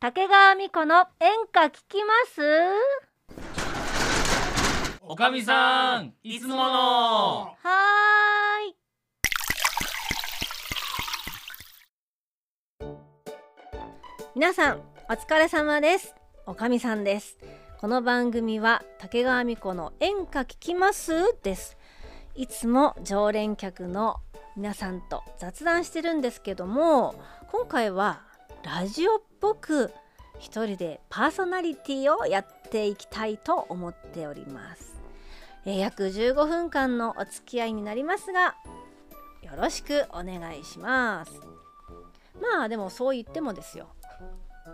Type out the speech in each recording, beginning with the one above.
竹川美子の演歌聞きます？おかみさんいつもの。はーい。皆さんお疲れ様です。おかみさんです。この番組は竹川美子の演歌聞きます？です。いつも常連客の皆さんと雑談してるんですけども今回はラジオっぽく一人でパーソナリティをやっていきたいと思っております、えー約15分間のお付き合いになりますがよろしくお願いします。まあでもそう言ってもですよ。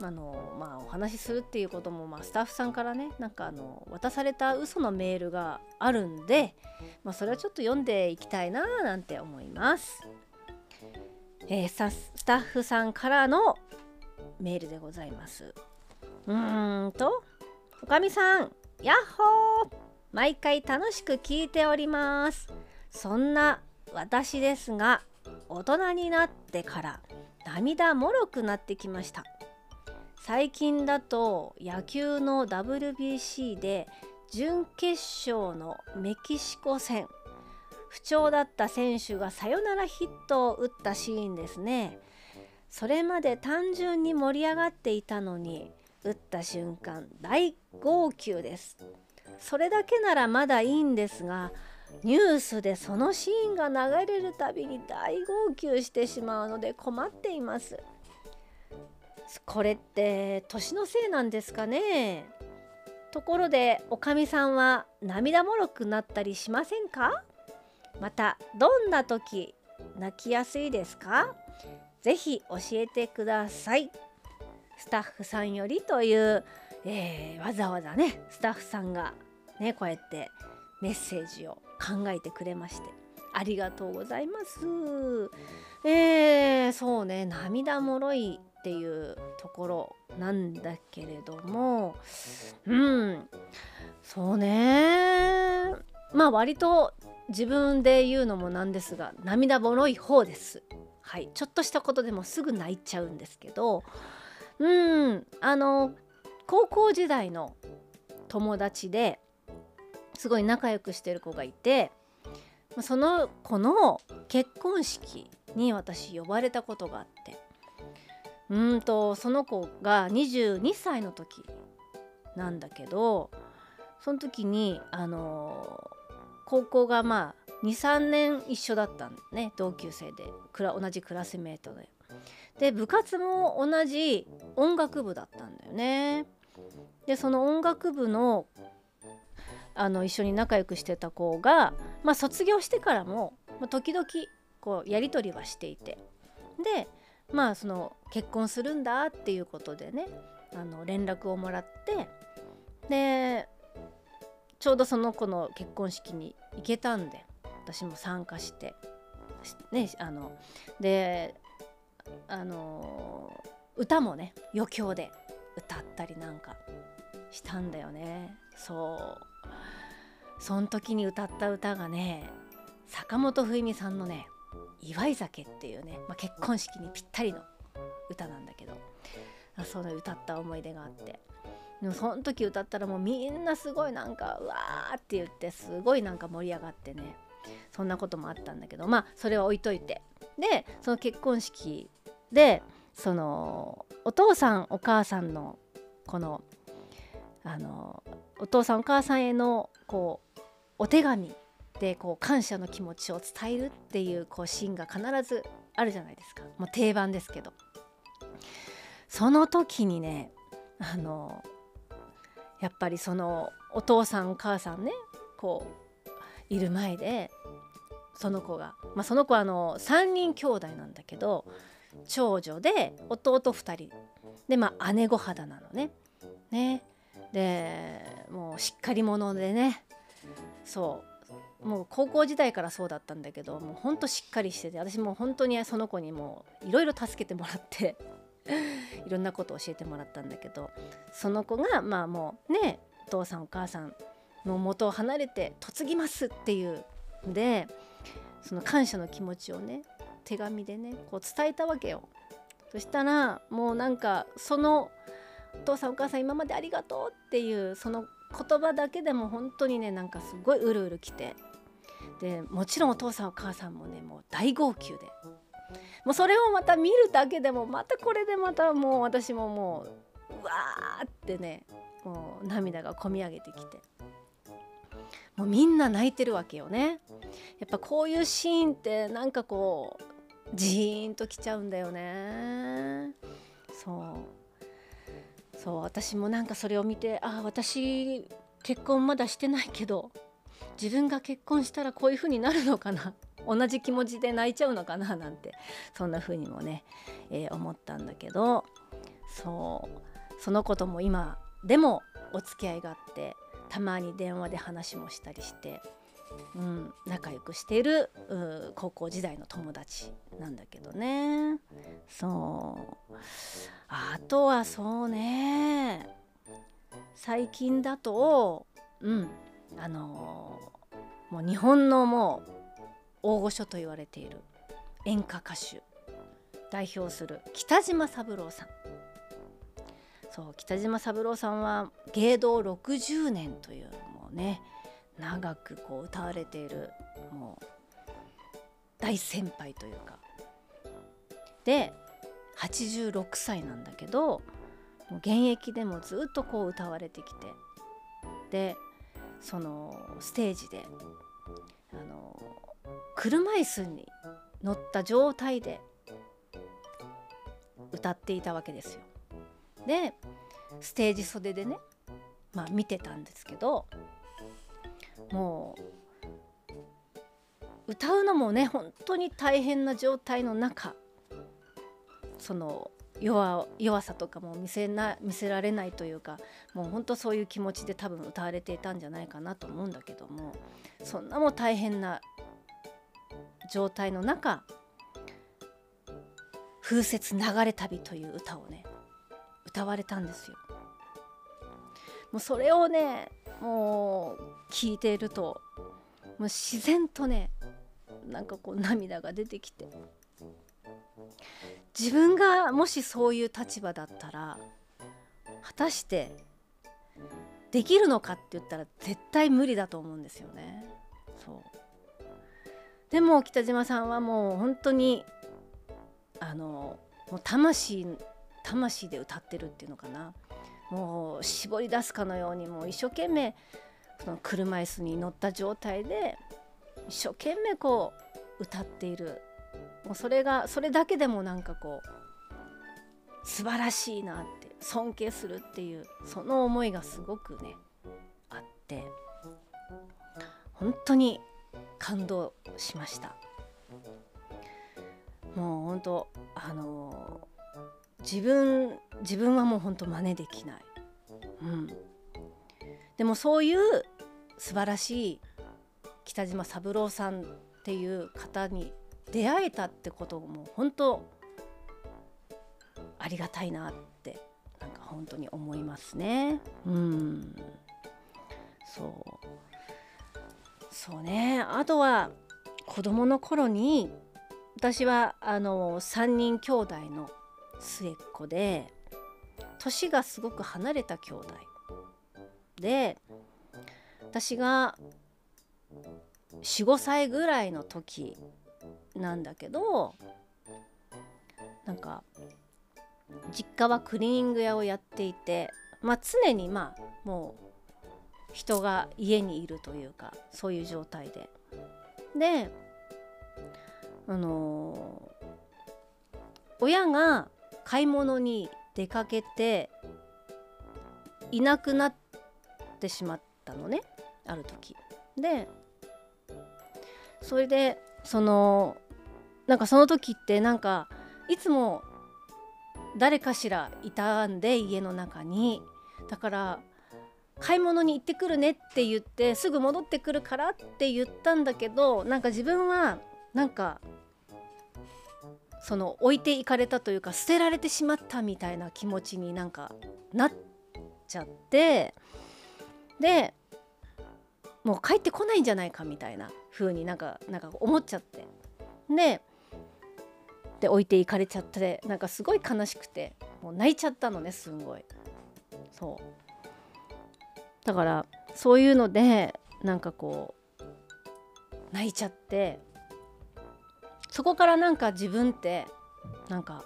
あのまあお話しするっていうことも、まあ、スタッフさんからねなんかあの渡された嘘のメールがあるんで、まあ、それはちょっと読んでいきたいななんて思います、えースタスタッフさんからのメールでございます。うーんとおかみさんやっほー。毎回楽しく聞いております。そんな私ですが大人になってから涙もろくなってきました。最近だと野球の WBC で準決勝のメキシコ戦不調だった選手がサヨナラヒットを打ったシーンですね。それまで単純に盛り上がっていたのに打った瞬間大号泣です。それだけならまだいいんですがニュースでそのシーンが流れるたびに大号泣してしまうので困っています。これって年のせいなんですかね？ところでおかみさんは涙もろくなったりしませんか？またどんな時泣きやすいですか？ぜひ教えてください。スタッフさんよりという、えーわざわざねスタッフさんがねこうやってメッセージを考えてくれましてありがとうございます。えー、そうね涙もろいっていうところなんだけれどもうんそうね。まあ割と自分で言うのもなんですが涙もろい方です。はい。ちょっとしたことでもすぐ泣いちゃうんですけどうん。あの高校時代の友達ですごい仲良くしてる子がいてその子の結婚式に私呼ばれたことがあってうんとその子が22歳の時なんだけどその時にあの高校がまあ23年一緒だったんね同級生で同じクラスメートで。で部活も同じ音楽部だったんだよね。でその音楽部のあの一緒に仲良くしてた子が、まあ、卒業してからも、まあ、時々こうやり取りはしていてでまあその結婚するんだっていうことでねあの連絡をもらってでちょうどその子の結婚式に行けたんで私も参加してねあのであの歌もね余興で歌ったりなんかしたんだよね。そう。その時に歌った歌がね坂本冬美さんのね「祝い酒」っていうね、まあ、結婚式にぴったりの歌なんだけどその歌った思い出があって。でもその時歌ったらもうみんなすごいなんかうわーって言ってすごいなんか盛り上がってね。そんなこともあったんだけど。まあそれは置いといて。でその結婚式でそのお父さんお母さんのこのあのお父さんお母さんへのこうお手紙でこう感謝の気持ちを伝えるっていうこうシーンが必ずあるじゃないですか。もう定番ですけど。その時にねあのやっぱりそのお父さんお母さんねこういる前でその子が、まあ、その子はあの3人兄弟なんだけど長女で弟2人。でまあ姉御肌なのね。ね。でもうしっかり者でね。そう。もう高校時代からそうだったんだけどもうほんとしっかりしてて私も本当にその子にもいろいろ助けてもらって。いろんなことを教えてもらったんだけどその子がまあもうねお父さんお母さんの元を離れて嫁ぎますっていうのでその感謝の気持ちをね手紙でねこう伝えたわけよ。そしたらもうなんかそのお父さんお母さん今までありがとうっていうその言葉だけでも本当にねなんかすごいうるうるきてでもちろんお父さんお母さんもねもう大号泣でもうそれをまた見るだけでもまたこれでまたもう私ももううわーってねもう涙がこみ上げてきて。もうみんな泣いてるわけよね。やっぱこういうシーンってなんかこうジーンときちゃうんだよね。そう。そう私もなんかそれを見てあ私結婚まだしてないけど自分が結婚したらこういう風になるのかな。同じ気持ちで泣いちゃうのかななんて そんな風にもね、えー、思ったんだけどそうそのことも今でもお付き合いがあってたまに電話で話もしたりして、うん、仲良くしている高校時代の友達なんだけどね。そう。あとはそうね。最近だとうんあのー、もう日本のもう大御所と言われている。演歌歌手。代表する。北島三郎さん。そう北島三郎さんは芸道60年というもうね長くこう歌われているもう大先輩というか。で86歳なんだけどもう現役でもずっとこう歌われてきて。でそのステージであの車椅子に乗った状態で歌っていたわけですよ。でステージ袖でねまあ見てたんですけどもう歌うのもね本当に大変な状態の中その弱弱さとかも見せな見せられないというかもう本当そういう気持ちで多分歌われていたんじゃないかなと思うんだけどもそんなも大変な状態の中「風雪流れ旅」という歌をね歌われたんですよ。もうそれをねもう聞いているともう自然とねなんかこう涙が出てきて自分がもしそういう立場だったら果たしてできるのかって言ったら絶対無理だと思うんですよね。そうでも北島さんはもう本当にあのもう魂魂で歌ってるっていうのかな。もう絞り出すかのようにもう一生懸命その車椅子に乗った状態で一生懸命こう歌っている。もうそれがそれだけでもなんかこう素晴らしいなって尊敬するっていうその思いがすごくねあって。本当に感動しました。もう本当あの自分自分はもう本当真似できない、うん、でもそういう素晴らしい北島三郎さんっていう方に出会えたってことも本当ありがたいなってなんか本当に思いますね。うん。そう。そうね。あとは子供の頃に私はあの3人兄弟の末っ子で年がすごく離れた兄弟で私が45歳ぐらいの時なんだけどなんか実家はクリーニング屋をやっていてまあ常にまあもう人が家にいるというかそういう状態で。であのー、親が買い物に出かけていなくなってしまったのねある時。でそれでそのなんかその時ってなんかいつも誰かしらいたんで家の中に。だから買い物に行ってくるねって言ってすぐ戻ってくるからって言ったんだけどなんか自分はなんかその置いていかれたというか捨てられてしまったみたいな気持ちになんかなっちゃってでもう帰ってこないんじゃないかみたいな風になんかなんか思っちゃって。でで置いていかれちゃってなんかすごい悲しくてもう泣いちゃったのねすんごい。そう。だからそういうのでなんかこう泣いちゃってそこからなんか自分ってなんか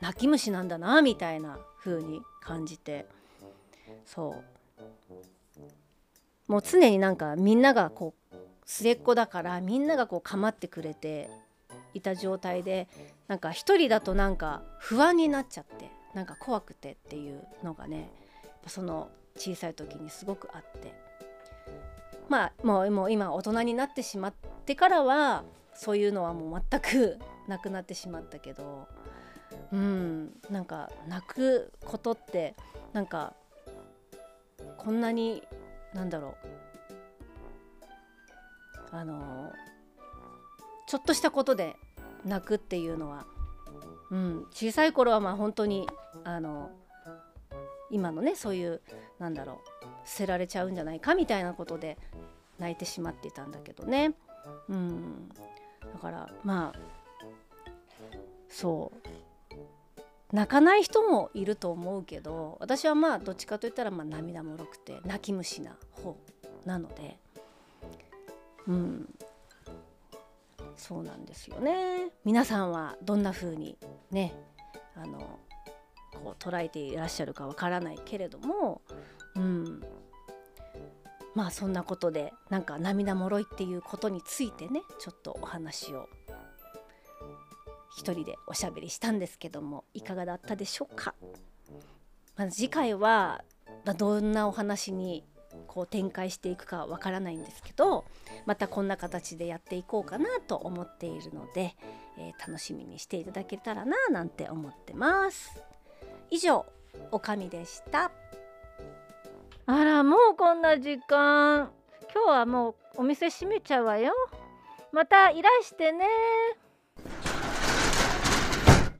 泣き虫なんだなみたいな風に感じてそう。もう常になんかみんながこう末っ子だからみんながこう構ってくれていた状態でなんか一人だとなんか不安になっちゃってなんか怖くてっていうのがねその小さい時にすごくあって。まあもうもう今大人になってしまってからはそういうのはもう全くなくなってしまったけど。うんなんか泣くことってなんかこんなになんだろう。あのちょっとしたことで泣くっていうのは、うん、小さい頃はまあ本当にあの今のねそういうなんだろう捨てられちゃうんじゃないかみたいなことで泣いてしまっていたんだけどね、うん、だからまあそう。泣かない人もいると思うけど私はまあどっちかといったらまあ涙もろくて泣き虫な方なので。うん。そうなんですよね。皆さんはどんな風にねあのこう捉えていらっしゃるかわからないけれどもうん。まあそんなことでなんか涙もろいっていうことについてねちょっとお話を一人でおしゃべりしたんですけどもいかがだったでしょうか、まあ、次回はどんなお話にこう展開していくかわからないんですけどまたこんな形でやっていこうかなと思っているので、えー、楽しみにしていただけたらななんて思ってます。以上おかみでした。あらもうこんな時間。今日はもうお店閉めちゃうわよ。またいらしてね。